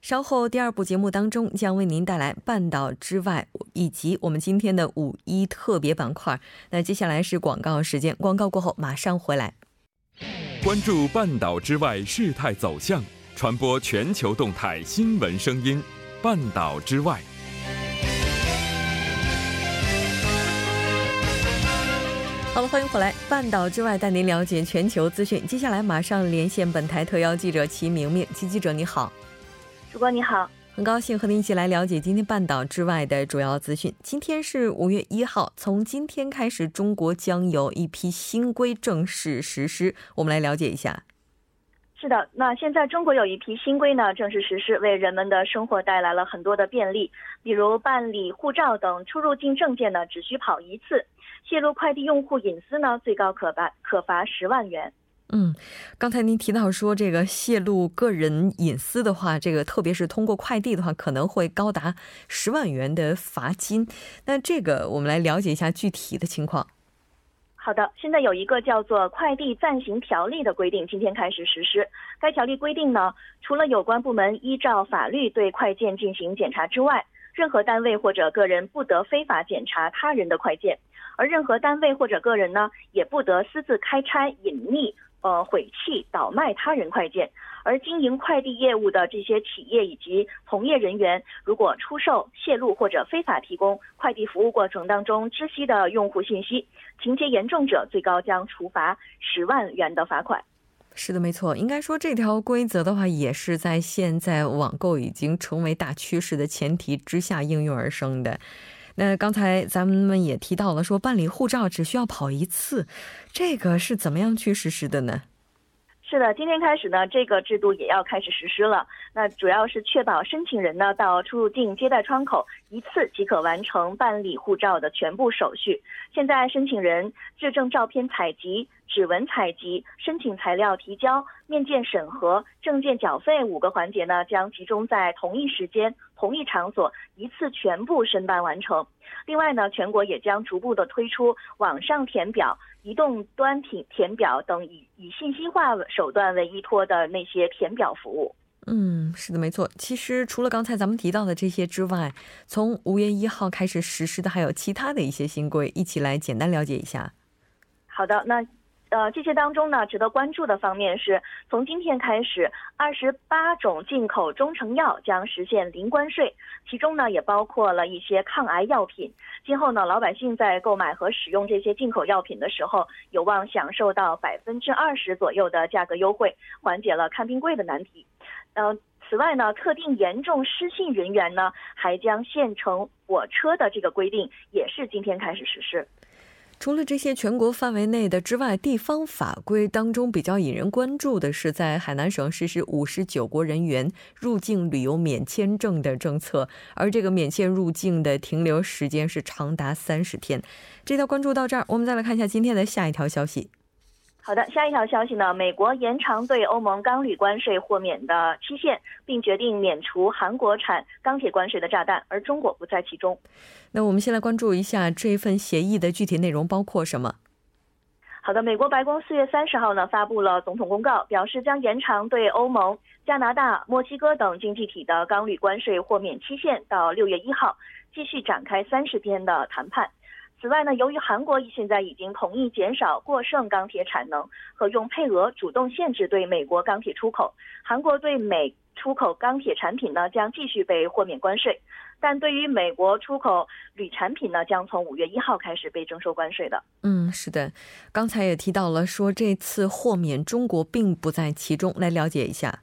稍后第二部节目当中将为您带来半岛之外以及我们今天的五一特别板块。那接下来是广告时间，广告过后马上回来。关注半岛之外事态走向，传播全球动态新闻声音。半岛之外。好了，欢迎回来！半岛之外带您了解全球资讯。接下来马上连线本台特邀记者齐明明，齐记者你好，主播你好，很高兴和您一起来了解今天半岛之外的主要资讯。今天是五月一号，从今天开始，中国将有一批新规正式实施，我们来了解一下。是的，那现在中国有一批新规呢正式实施，为人们的生活带来了很多的便利，比如办理护照等出入境证件呢只需跑一次。泄露快递用户隐私呢，最高可罚可罚十万元。嗯，刚才您提到说这个泄露个人隐私的话，这个特别是通过快递的话，可能会高达十万元的罚金。那这个我们来了解一下具体的情况。好的，现在有一个叫做《快递暂行条例》的规定，今天开始实施。该条例规定呢，除了有关部门依照法律对快件进行检查之外，任何单位或者个人不得非法检查他人的快件。而任何单位或者个人呢，也不得私自开拆、隐匿、呃毁弃、倒卖他人快件。而经营快递业务的这些企业以及从业人员，如果出售、泄露或者非法提供快递服务过程当中知悉的用户信息，情节严重者，最高将处罚十万元的罚款。是的，没错。应该说，这条规则的话，也是在现在网购已经成为大趋势的前提之下应运而生的。那刚才咱们也提到了，说办理护照只需要跑一次，这个是怎么样去实施的呢？是的，今天开始呢，这个制度也要开始实施了。那主要是确保申请人呢到出入境接待窗口一次即可完成办理护照的全部手续。现在申请人质证照片采集。指纹采集、申请材料提交、面见审核、证件缴费五个环节呢，将集中在同一时间、同一场所，一次全部申办完成。另外呢，全国也将逐步的推出网上填表、移动端填填表等以以信息化手段为依托的那些填表服务。嗯，是的，没错。其实除了刚才咱们提到的这些之外，从五月一号开始实施的还有其他的一些新规，一起来简单了解一下。好的，那。呃，这些当中呢，值得关注的方面是，从今天开始，二十八种进口中成药将实现零关税，其中呢也包括了一些抗癌药品。今后呢，老百姓在购买和使用这些进口药品的时候，有望享受到百分之二十左右的价格优惠，缓解了看病贵的难题。呃，此外呢，特定严重失信人员呢，还将限乘火车的这个规定，也是今天开始实施。除了这些全国范围内的之外，地方法规当中比较引人关注的是，在海南省实施五十九国人员入境旅游免签证的政策，而这个免签入境的停留时间是长达三十天。这条关注到这儿，我们再来看一下今天的下一条消息。好的，下一条消息呢？美国延长对欧盟钢铝关税豁免的期限，并决定免除韩国产钢铁关税的炸弹，而中国不在其中。那我们先来关注一下这份协议的具体内容包括什么？好的，美国白宫四月三十号呢发布了总统公告，表示将延长对欧盟、加拿大、墨西哥等经济体的钢铝关税豁免期限到六月一号，继续展开三十天的谈判。此外呢，由于韩国现在已经同意减少过剩钢铁产能和用配额主动限制对美国钢铁出口，韩国对美出口钢铁产品呢将继续被豁免关税，但对于美国出口铝产品呢，将从五月一号开始被征收关税的。嗯，是的，刚才也提到了说这次豁免中国并不在其中，来了解一下。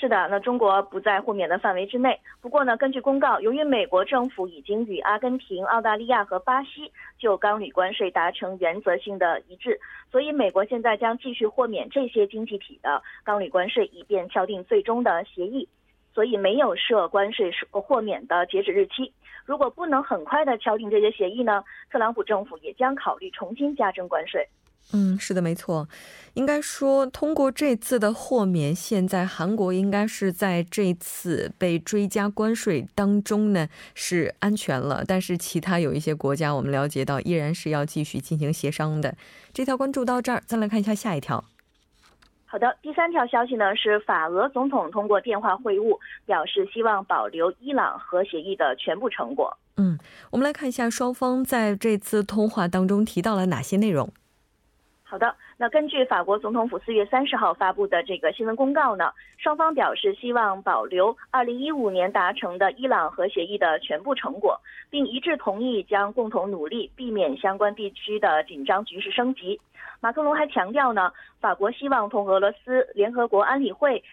是的，那中国不在豁免的范围之内。不过呢，根据公告，由于美国政府已经与阿根廷、澳大利亚和巴西就钢铝关税达成原则性的一致，所以美国现在将继续豁免这些经济体的钢铝关税，以便敲定最终的协议。所以没有设关税豁免的截止日期。如果不能很快的敲定这些协议呢，特朗普政府也将考虑重新加征关税。嗯，是的，没错。应该说，通过这次的豁免，现在韩国应该是在这次被追加关税当中呢是安全了。但是其他有一些国家，我们了解到依然是要继续进行协商的。这条关注到这儿，再来看一下下一条。好的，第三条消息呢是法俄总统通过电话会晤，表示希望保留伊朗核协议的全部成果。嗯，我们来看一下双方在这次通话当中提到了哪些内容。好的，那根据法国总统府四月三十号发布的这个新闻公告呢，双方表示希望保留二零一五年达成的伊朗核协议的全部成果，并一致同意将共同努力避免相关地区的紧张局势升级。马克龙还强调呢，法国希望同俄罗斯、联合国安理会、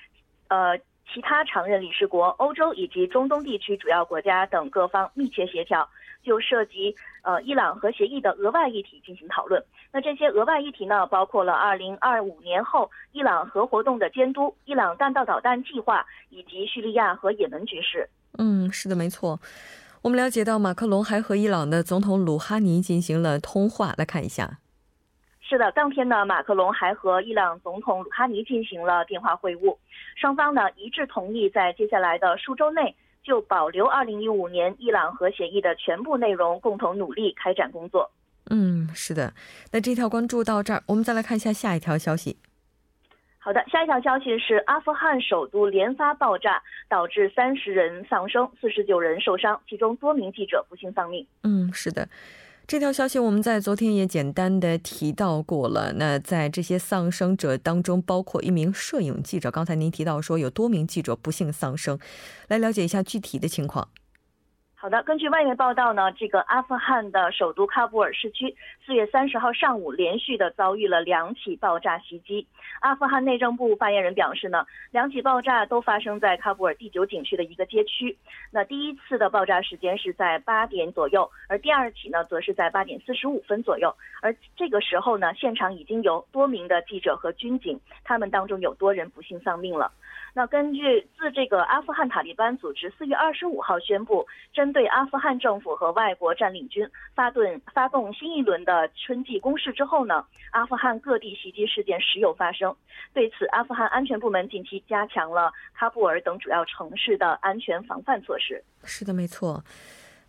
呃其他常任理事国、欧洲以及中东地区主要国家等各方密切协调。就涉及呃伊朗核协议的额外议题进行讨论。那这些额外议题呢，包括了二零二五年后伊朗核活动的监督、伊朗弹道导弹计划以及叙利亚和也门局势。嗯，是的，没错。我们了解到，马克龙还和伊朗的总统鲁哈尼进行了通话。来看一下。是的，当天呢，马克龙还和伊朗总统鲁哈尼进行了电话会晤，双方呢一致同意在接下来的数周内。就保留二零一五年伊朗核协议的全部内容，共同努力开展工作。嗯，是的。那这条关注到这儿，我们再来看一下下一条消息。好的，下一条消息是阿富汗首都连发爆炸，导致三十人丧生，四十九人受伤，其中多名记者不幸丧命。嗯，是的。这条消息我们在昨天也简单的提到过了。那在这些丧生者当中，包括一名摄影记者。刚才您提到说有多名记者不幸丧生，来了解一下具体的情况。好的，根据外媒报道呢，这个阿富汗的首都喀布尔市区四月三十号上午连续的遭遇了两起爆炸袭击。阿富汗内政部发言人表示呢，两起爆炸都发生在喀布尔第九景区的一个街区。那第一次的爆炸时间是在八点左右，而第二起呢，则是在八点四十五分左右。而这个时候呢，现场已经有多名的记者和军警，他们当中有多人不幸丧命了。那根据自这个阿富汗塔利班组织四月二十五号宣布，针对阿富汗政府和外国占领军发动发动新一轮的春季攻势之后呢，阿富汗各地袭击事件时有发生。对此，阿富汗安全部门近期加强了喀布尔等主要城市的安全防范措施。是的，没错。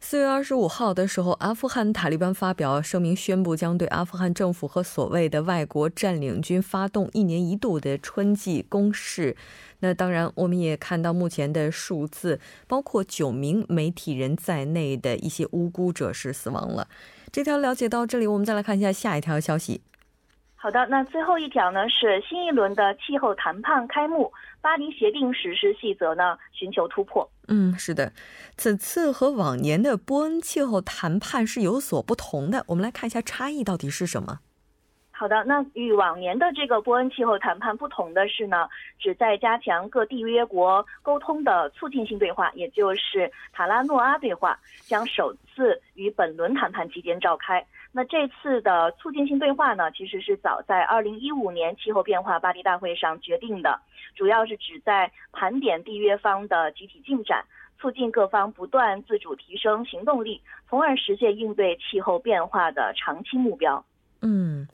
四月二十五号的时候，阿富汗塔利班发表声明，宣布将对阿富汗政府和所谓的外国占领军发动一年一度的春季攻势。那当然，我们也看到目前的数字，包括九名媒体人在内的一些无辜者是死亡了。这条了解到这里，我们再来看一下下一条消息。好的，那最后一条呢是新一轮的气候谈判开幕，巴黎协定实施细则呢寻求突破。嗯，是的，此次和往年的波恩气候谈判是有所不同的。我们来看一下差异到底是什么。好的，那与往年的这个波恩气候谈判不同的是呢，旨在加强各缔约国沟通的促进性对话，也就是塔拉诺阿对话，将首次于本轮谈判期间召开。那这次的促进性对话呢，其实是早在二零一五年气候变化巴黎大会上决定的，主要是旨在盘点缔约方的集体进展，促进各方不断自主提升行动力，从而实现应对气候变化的长期目标。嗯。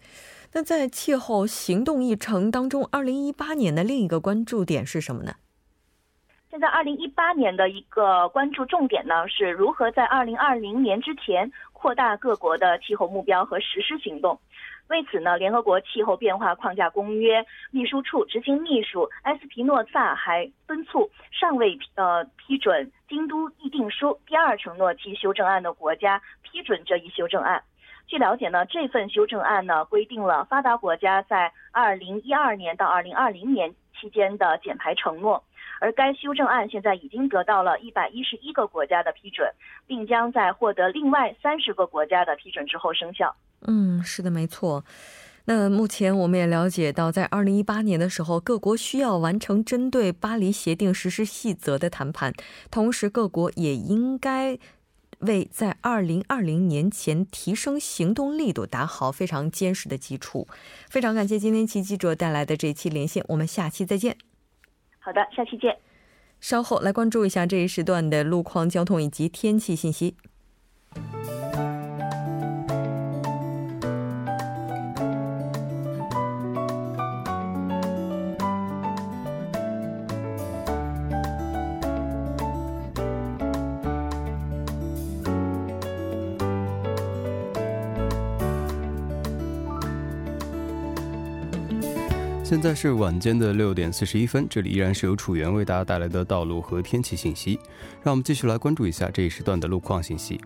那在气候行动议程当中，二零一八年的另一个关注点是什么呢？现在二零一八年的一个关注重点呢，是如何在二零二零年之前扩大各国的气候目标和实施行动。为此呢，联合国气候变化框架公约秘书处执行秘书埃斯皮诺萨还敦促尚未呃批准京都议定书第二承诺期修正案的国家批准这一修正案。据了解呢，这份修正案呢规定了发达国家在二零一二年到二零二零年期间的减排承诺，而该修正案现在已经得到了一百一十一个国家的批准，并将在获得另外三十个国家的批准之后生效。嗯，是的，没错。那目前我们也了解到，在二零一八年的时候，各国需要完成针对巴黎协定实施细则的谈判，同时各国也应该。为在二零二零年前提升行动力度打好非常坚实的基础。非常感谢今天齐记者带来的这期连线，我们下期再见。好的，下期见。稍后来关注一下这一时段的路况、交通以及天气信息。现在是晚间的六点四十一分，这里依然是由楚源为大家带来的道路和天气信息。让我们继续来关注一下这一时段的路况信息。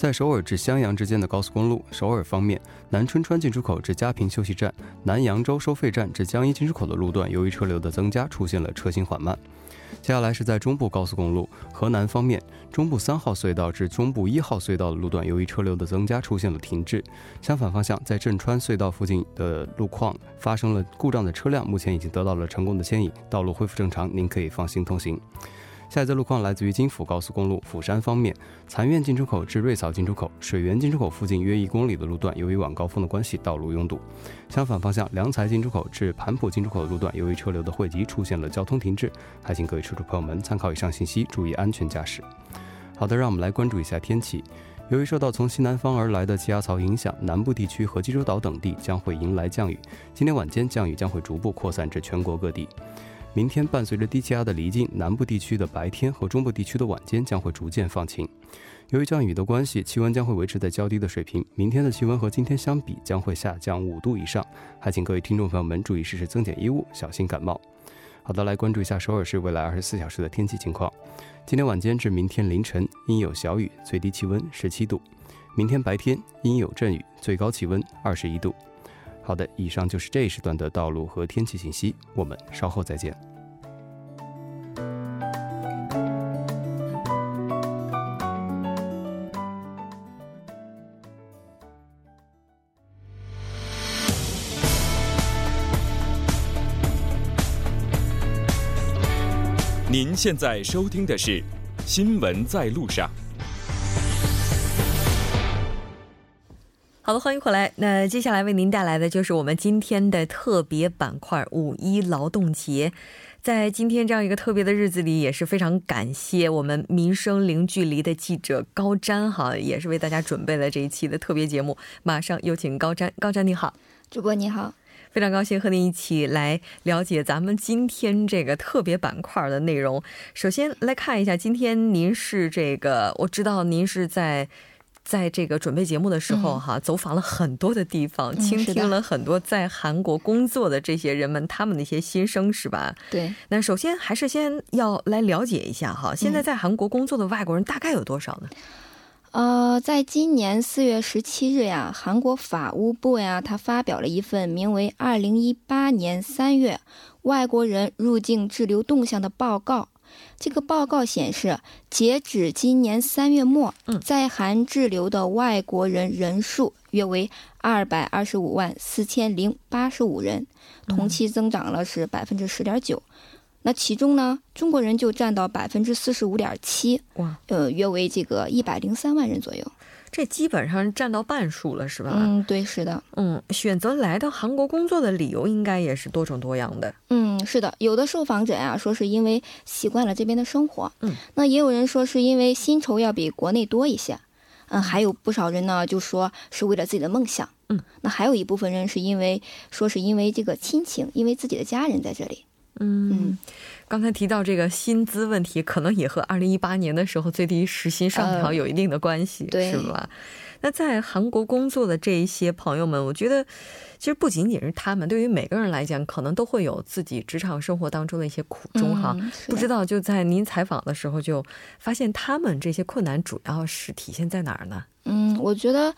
在首尔至襄阳之间的高速公路，首尔方面，南春川进出口至嘉平休息站、南扬州收费站至江一进出口的路段，由于车流的增加，出现了车行缓慢。接下来是在中部高速公路河南方面，中部三号隧道至中部一号隧道的路段，由于车流的增加，出现了停滞。相反方向，在镇川隧道附近的路况发生了故障的车辆，目前已经得到了成功的牵引，道路恢复正常，您可以放心通行。下一则路况来自于京釜高速公路釜山方面，残苑进出口至瑞草进出口、水源进出口附近约一公里的路段，由于晚高峰的关系，道路拥堵。相反方向，良才进出口至盘浦进出口的路段，由于车流的汇集，出现了交通停滞。还请各位车主朋友们参考以上信息，注意安全驾驶。好的，让我们来关注一下天气。由于受到从西南方而来的气压槽影响，南部地区和济州岛等地将会迎来降雨。今天晚间降雨将会逐步扩散至全国各地。明天伴随着低气压的离境，南部地区的白天和中部地区的晚间将会逐渐放晴。由于降雨的关系，气温将会维持在较低的水平。明天的气温和今天相比将会下降五度以上，还请各位听众朋友们注意适时增减衣物，小心感冒。好的，来关注一下首尔市未来二十四小时的天气情况。今天晚间至明天凌晨阴有小雨，最低气温十七度；明天白天阴有阵雨，最高气温二十一度。好的，以上就是这一时段的道路和天气信息，我们稍后再见。您现在收听的是《新闻在路上》。好的，欢迎回来。那接下来为您带来的就是我们今天的特别板块——五一劳动节。在今天这样一个特别的日子里，也是非常感谢我们民生零距离的记者高瞻哈，也是为大家准备了这一期的特别节目。马上有请高瞻，高瞻你好，主播你好，非常高兴和您一起来了解咱们今天这个特别板块的内容。首先来看一下，今天您是这个，我知道您是在。在这个准备节目的时候，哈，走访了很多的地方，倾听了很多在韩国工作的这些人们他们的一些心声，是吧？对。那首先还是先要来了解一下哈，现在在韩国工作的外国人大概有多少呢？呃，在今年四月十七日呀，韩国法务部呀，他发表了一份名为《二零一八年三月外国人入境滞留动向》的报告。这个报告显示，截止今年三月末，在韩滞留的外国人人数约为二百二十五万四千零八十五人，同期增长了是百分之十点九。那其中呢，中国人就占到百分之四十五点七，哇，呃，约为这个一百零三万人左右。这基本上占到半数了，是吧？嗯，对，是的。嗯，选择来到韩国工作的理由应该也是多种多样的。嗯，是的，有的受访者呀说是因为习惯了这边的生活，嗯，那也有人说是因为薪酬要比国内多一些，嗯，还有不少人呢就说是为了自己的梦想，嗯，那还有一部分人是因为说是因为这个亲情，因为自己的家人在这里。嗯，刚才提到这个薪资问题，可能也和二零一八年的时候最低时薪上调有一定的关系，是吧？那在韩国工作的这一些朋友们，我觉得其实不仅仅是他们，对于每个人来讲，可能都会有自己职场生活当中的一些苦衷哈。不知道就在您采访的时候，就发现他们这些困难主要是体现在哪儿呢？嗯，我觉得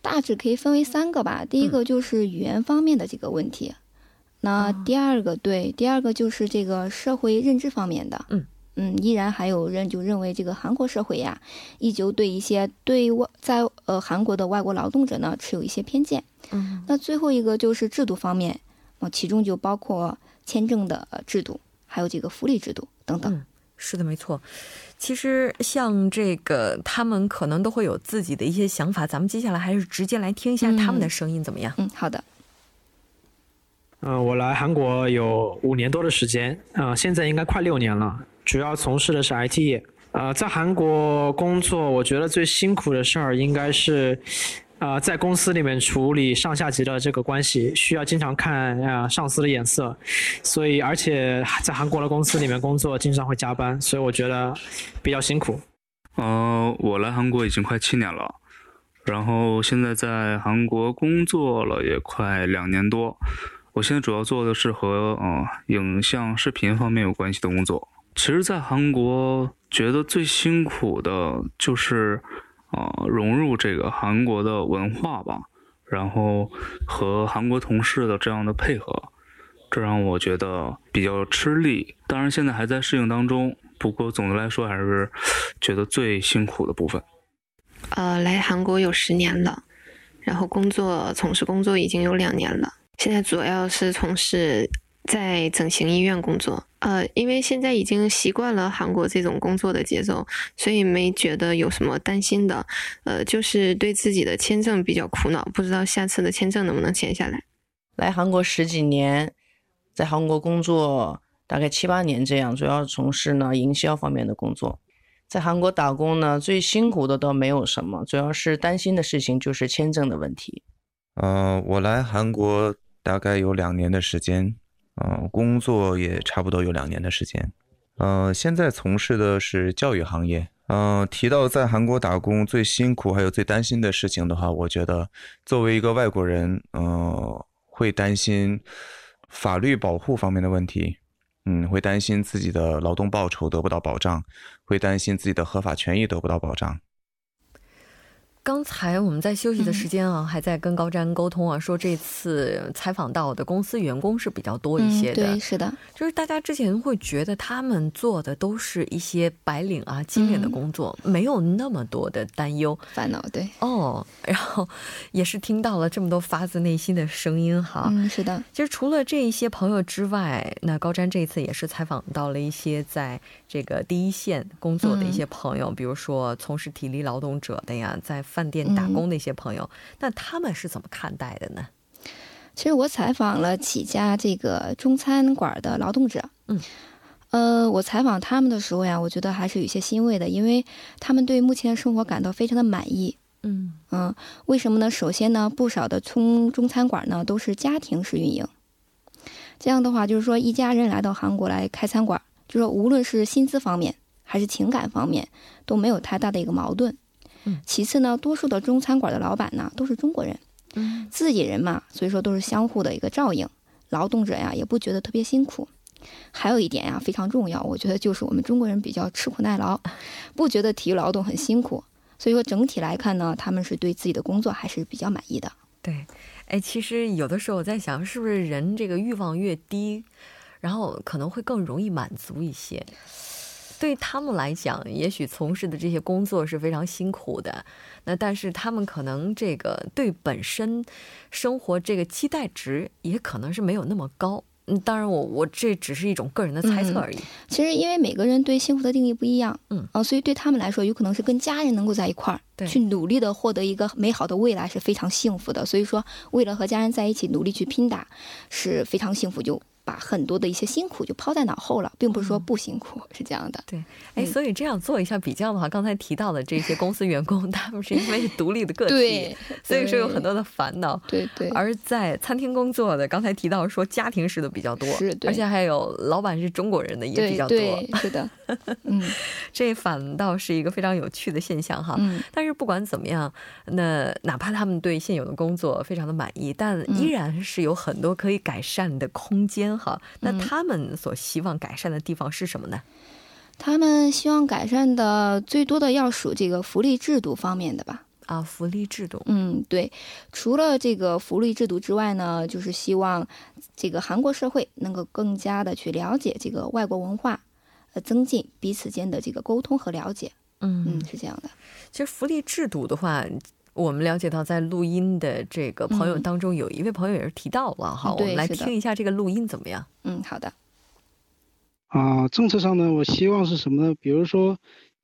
大致可以分为三个吧。第一个就是语言方面的这个问题。那第二个对，第二个就是这个社会认知方面的，嗯嗯，依然还有人就认为这个韩国社会呀，依旧对一些对外在呃韩国的外国劳动者呢持有一些偏见，嗯，那最后一个就是制度方面，啊，其中就包括签证的制度，还有这个福利制度等等。是的，没错。其实像这个，他们可能都会有自己的一些想法，咱们接下来还是直接来听一下他们的声音，怎么样？嗯，好的。嗯，我来韩国有五年多的时间，啊，现在应该快六年了。主要从事的是 IT 业。呃，在韩国工作，我觉得最辛苦的事儿应该是，呃，在公司里面处理上下级的这个关系，需要经常看啊上司的眼色，所以而且在韩国的公司里面工作，经常会加班，所以我觉得比较辛苦。呃，我来韩国已经快七年了，然后现在在韩国工作了也快两年多。我现在主要做的是和呃影像视频方面有关系的工作。其实，在韩国觉得最辛苦的就是，呃，融入这个韩国的文化吧，然后和韩国同事的这样的配合，这让我觉得比较吃力。当然，现在还在适应当中。不过总的来说，还是觉得最辛苦的部分。呃，来韩国有十年了，然后工作从事工作已经有两年了。现在主要是从事在整形医院工作。呃，因为现在已经习惯了韩国这种工作的节奏，所以没觉得有什么担心的。呃，就是对自己的签证比较苦恼，不知道下次的签证能不能签下来。来韩国十几年，在韩国工作大概七八年这样，主要从事呢营销方面的工作。在韩国打工呢，最辛苦的倒没有什么，主要是担心的事情就是签证的问题。嗯，我来韩国。大概有两年的时间，嗯，工作也差不多有两年的时间，嗯，现在从事的是教育行业，嗯，提到在韩国打工最辛苦还有最担心的事情的话，我觉得作为一个外国人，嗯，会担心法律保护方面的问题，嗯，会担心自己的劳动报酬得不到保障，会担心自己的合法权益得不到保障。刚才我们在休息的时间啊，还在跟高瞻沟通啊，说这次采访到的公司员工是比较多一些的。对，是的，就是大家之前会觉得他们做的都是一些白领啊、金领的工作，没有那么多的担忧、烦恼。对，哦，然后也是听到了这么多发自内心的声音哈。嗯，是的。其实除了这一些朋友之外，那高瞻这一次也是采访到了一些在这个第一线工作的一些朋友，比如说从事体力劳动者的呀，在。饭店打工的一些朋友，那他们是怎么看待的呢？其实我采访了几家这个中餐馆的劳动者，嗯，呃，我采访他们的时候呀，我觉得还是有些欣慰的，因为他们对目前的生活感到非常的满意。嗯嗯，为什么呢？首先呢，不少的中中餐馆呢都是家庭式运营，这样的话就是说一家人来到韩国来开餐馆，就说无论是薪资方面还是情感方面都没有太大的一个矛盾。其次呢，多数的中餐馆的老板呢都是中国人，嗯，自己人嘛，所以说都是相互的一个照应，劳动者呀也不觉得特别辛苦。还有一点呀非常重要，我觉得就是我们中国人比较吃苦耐劳，不觉得体力劳动很辛苦，所以说整体来看呢，他们是对自己的工作还是比较满意的。对，哎，其实有的时候我在想，是不是人这个欲望越低，然后可能会更容易满足一些。对他们来讲，也许从事的这些工作是非常辛苦的，那但是他们可能这个对本身生活这个期待值也可能是没有那么高。嗯，当然我我这只是一种个人的猜测而已。其实因为每个人对幸福的定义不一样，嗯啊，所以对他们来说，有可能是跟家人能够在一块儿，去努力的获得一个美好的未来是非常幸福的。所以说，为了和家人在一起努力去拼打，是非常幸福就。把很多的一些辛苦就抛在脑后了，并不是说不辛苦，是这样的。对，哎，所以这样做一下比较的话，刚才提到的这些公司员工，他们是因为独立的个体，所以说有很多的烦恼。对对。而在餐厅工作的，刚才提到说家庭式的比较多，是，而且还有老板是中国人的也比较多。是的。嗯，这反倒是一个非常有趣的现象哈。嗯。但是不管怎么样，那哪怕他们对现有的工作非常的满意，但依然是有很多可以改善的空间。好，那他们所希望改善的地方是什么呢？他们希望改善的最多的要数这个福利制度方面的吧？啊，福利制度。嗯，对。除了这个福利制度之外呢，就是希望这个韩国社会能够更加的去了解这个外国文化，呃，增进彼此间的这个沟通和了解。嗯嗯，是这样的。其实福利制度的话。我们了解到，在录音的这个朋友当中，有一位朋友也是提到了哈，我们来听一下这个录音怎么样？嗯，好的。啊，政策上呢，我希望是什么呢？比如说，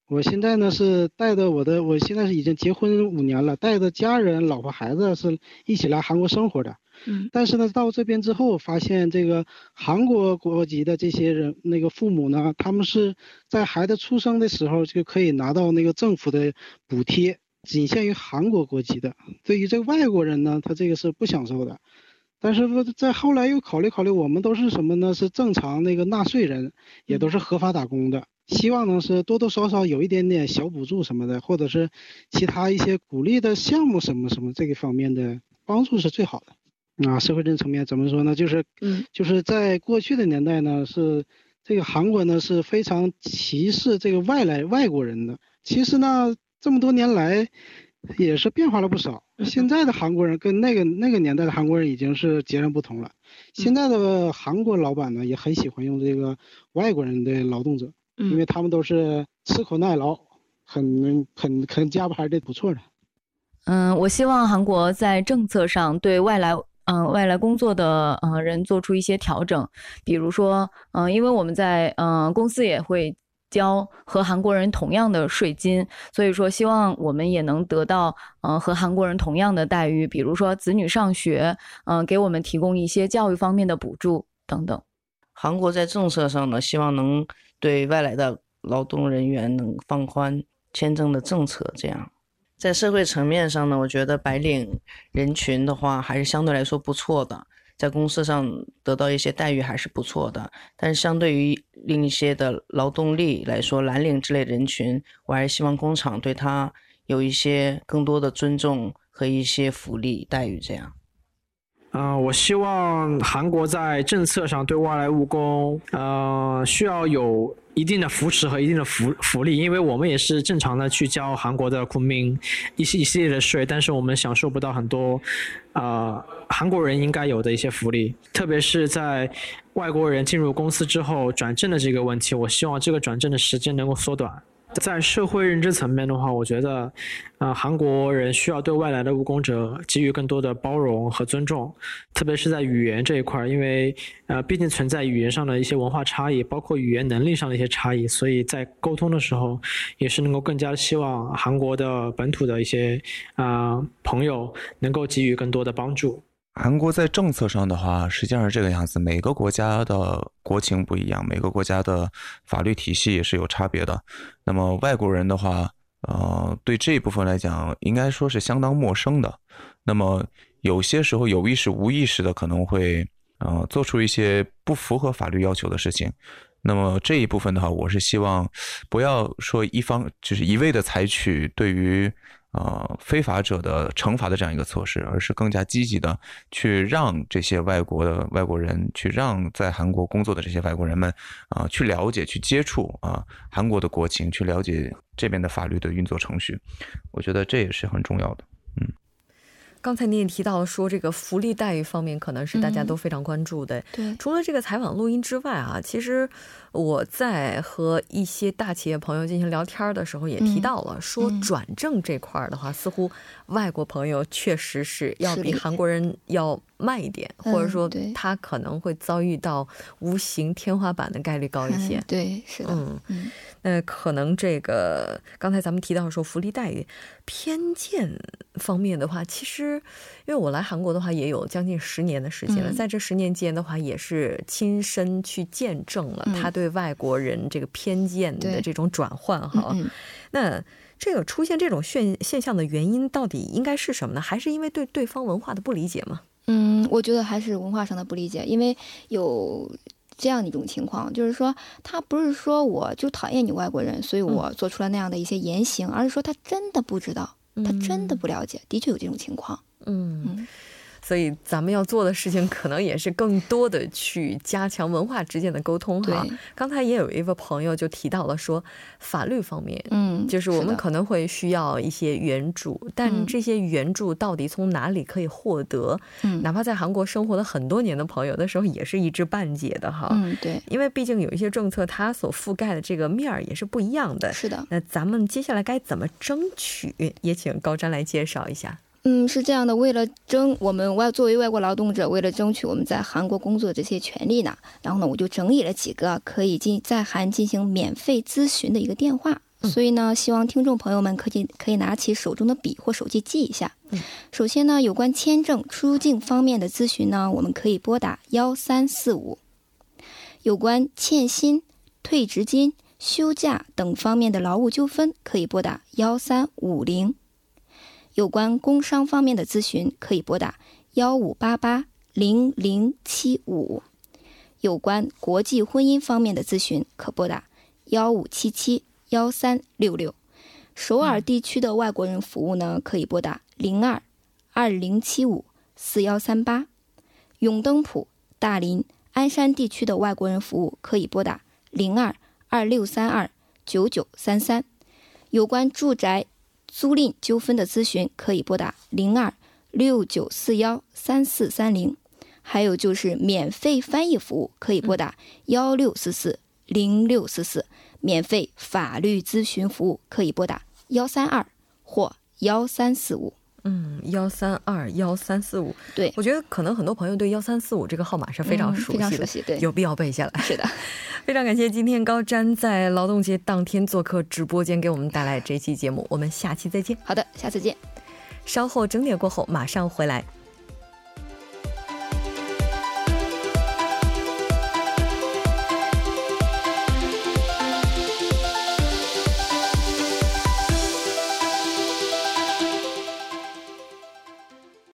我现在呢是带着我的，我现在是已经结婚五年了，带着家人、老婆、孩子是一起来韩国生活的。嗯，但是呢，到这边之后发现这个韩国国籍的这些人，那个父母呢，他们是在孩子出生的时候就可以拿到那个政府的补贴，仅限于韩国国籍的。对于这个外国人呢，他这个是不享受的。但是在后来又考虑考虑，我们都是什么呢？是正常那个纳税人，也都是合法打工的。希望呢是多多少少有一点点小补助什么的，或者是其他一些鼓励的项目什么什么这个方面的帮助是最好的。啊，社会政策层面怎么说呢？就是，嗯，就是在过去的年代呢，是这个韩国呢是非常歧视这个外来外国人的。其实呢，这么多年来也是变化了不少。现在的韩国人跟那个那个年代的韩国人已经是截然不同了。现在的韩国老板呢也很喜欢用这个外国人的劳动者。因为他们都是吃苦耐劳，很很很加班的，不错的。嗯，我希望韩国在政策上对外来嗯外来工作的嗯人做出一些调整，比如说嗯，因为我们在嗯公司也会交和韩国人同样的税金，所以说希望我们也能得到嗯和韩国人同样的待遇，比如说子女上学，嗯，给我们提供一些教育方面的补助等等。韩国在政策上呢，希望能。对外来的劳动人员能放宽签证的政策，这样，在社会层面上呢，我觉得白领人群的话还是相对来说不错的，在公司上得到一些待遇还是不错的。但是相对于另一些的劳动力来说，蓝领之类人群，我还是希望工厂对他有一些更多的尊重和一些福利待遇，这样。嗯，我希望韩国在政策上对外来务工，呃，需要有一定的扶持和一定的福福利，因为我们也是正常的去交韩国的国民一系一系列的税，但是我们享受不到很多，呃，韩国人应该有的一些福利，特别是在外国人进入公司之后转正的这个问题，我希望这个转正的时间能够缩短。在社会认知层面的话，我觉得，呃，韩国人需要对外来的务工者给予更多的包容和尊重，特别是在语言这一块儿，因为，呃，毕竟存在语言上的一些文化差异，包括语言能力上的一些差异，所以在沟通的时候，也是能够更加希望韩国的本土的一些啊朋友能够给予更多的帮助。韩国在政策上的话，实际上是这个样子。每个国家的国情不一样，每个国家的法律体系也是有差别的。那么外国人的话，呃，对这一部分来讲，应该说是相当陌生的。那么有些时候有意识、无意识的可能会，呃，做出一些不符合法律要求的事情。那么这一部分的话，我是希望不要说一方就是一味的采取对于。呃，非法者的惩罚的这样一个措施，而是更加积极的去让这些外国的外国人，去让在韩国工作的这些外国人们啊，去了解、去接触啊韩国的国情，去了解这边的法律的运作程序。我觉得这也是很重要的。嗯。刚才你也提到了，说这个福利待遇方面可能是大家都非常关注的。对，除了这个采访录音之外啊，其实我在和一些大企业朋友进行聊天的时候，也提到了说转正这块儿的话，似乎外国朋友确实是要比韩国人要慢一点，或者说他可能会遭遇到无形天花板的概率高一些。对，是的，嗯。那可能这个刚才咱们提到说福利待遇偏见方面的话，其实因为我来韩国的话也有将近十年的时间了，在这十年间的话，也是亲身去见证了他对外国人这个偏见的这种转换哈。那这个出现这种现现象的原因到底应该是什么呢？还是因为对对方文化的不理解吗？嗯，我觉得还是文化上的不理解，因为有。这样的一种情况，就是说，他不是说我就讨厌你外国人，所以我做出了那样的一些言行，而是说他真的不知道，他真的不了解，的确有这种情况。嗯。所以咱们要做的事情，可能也是更多的去加强文化之间的沟通哈。刚才也有一个朋友就提到了说，法律方面，嗯，就是我们可能会需要一些援助，但这些援助到底从哪里可以获得？嗯，哪怕在韩国生活了很多年的朋友的时候，也是一知半解的哈。嗯，对，因为毕竟有一些政策，它所覆盖的这个面儿也是不一样的。是的。那咱们接下来该怎么争取？也请高瞻来介绍一下。嗯，是这样的，为了争我们外作为外国劳动者，为了争取我们在韩国工作的这些权利呢，然后呢，我就整理了几个可以进在韩进行免费咨询的一个电话，所以呢，希望听众朋友们可以可以拿起手中的笔或手机记一下。首先呢，有关签证、出入境方面的咨询呢，我们可以拨打幺三四五；有关欠薪、退职金、休假等方面的劳务纠纷，可以拨打幺三五零；有关工伤方面的咨询，可以拨打幺五八八零零七五；有关国际婚姻方面的咨询，可拨打幺五七七。幺三六六，首尔地区的外国人服务呢，可以拨打零二二零七五四幺三八；永登浦、大林、鞍山地区的外国人服务可以拨打零二二六三二九九三三；有关住宅租赁纠纷的咨询可以拨打零二六九四幺三四三零；还有就是免费翻译服务可以拨打幺六四四零六四四。免费法律咨询服务可以拨打幺三二或幺三四五。嗯，幺三二幺三四五。对，我觉得可能很多朋友对幺三四五这个号码是非常熟悉的，非常熟悉，对，有必要背下来。是的，非常感谢今天高瞻在劳动节当天做客直播间，给我们带来这期节目。我们下期再见。好的，下次见。稍后整点过后马上回来。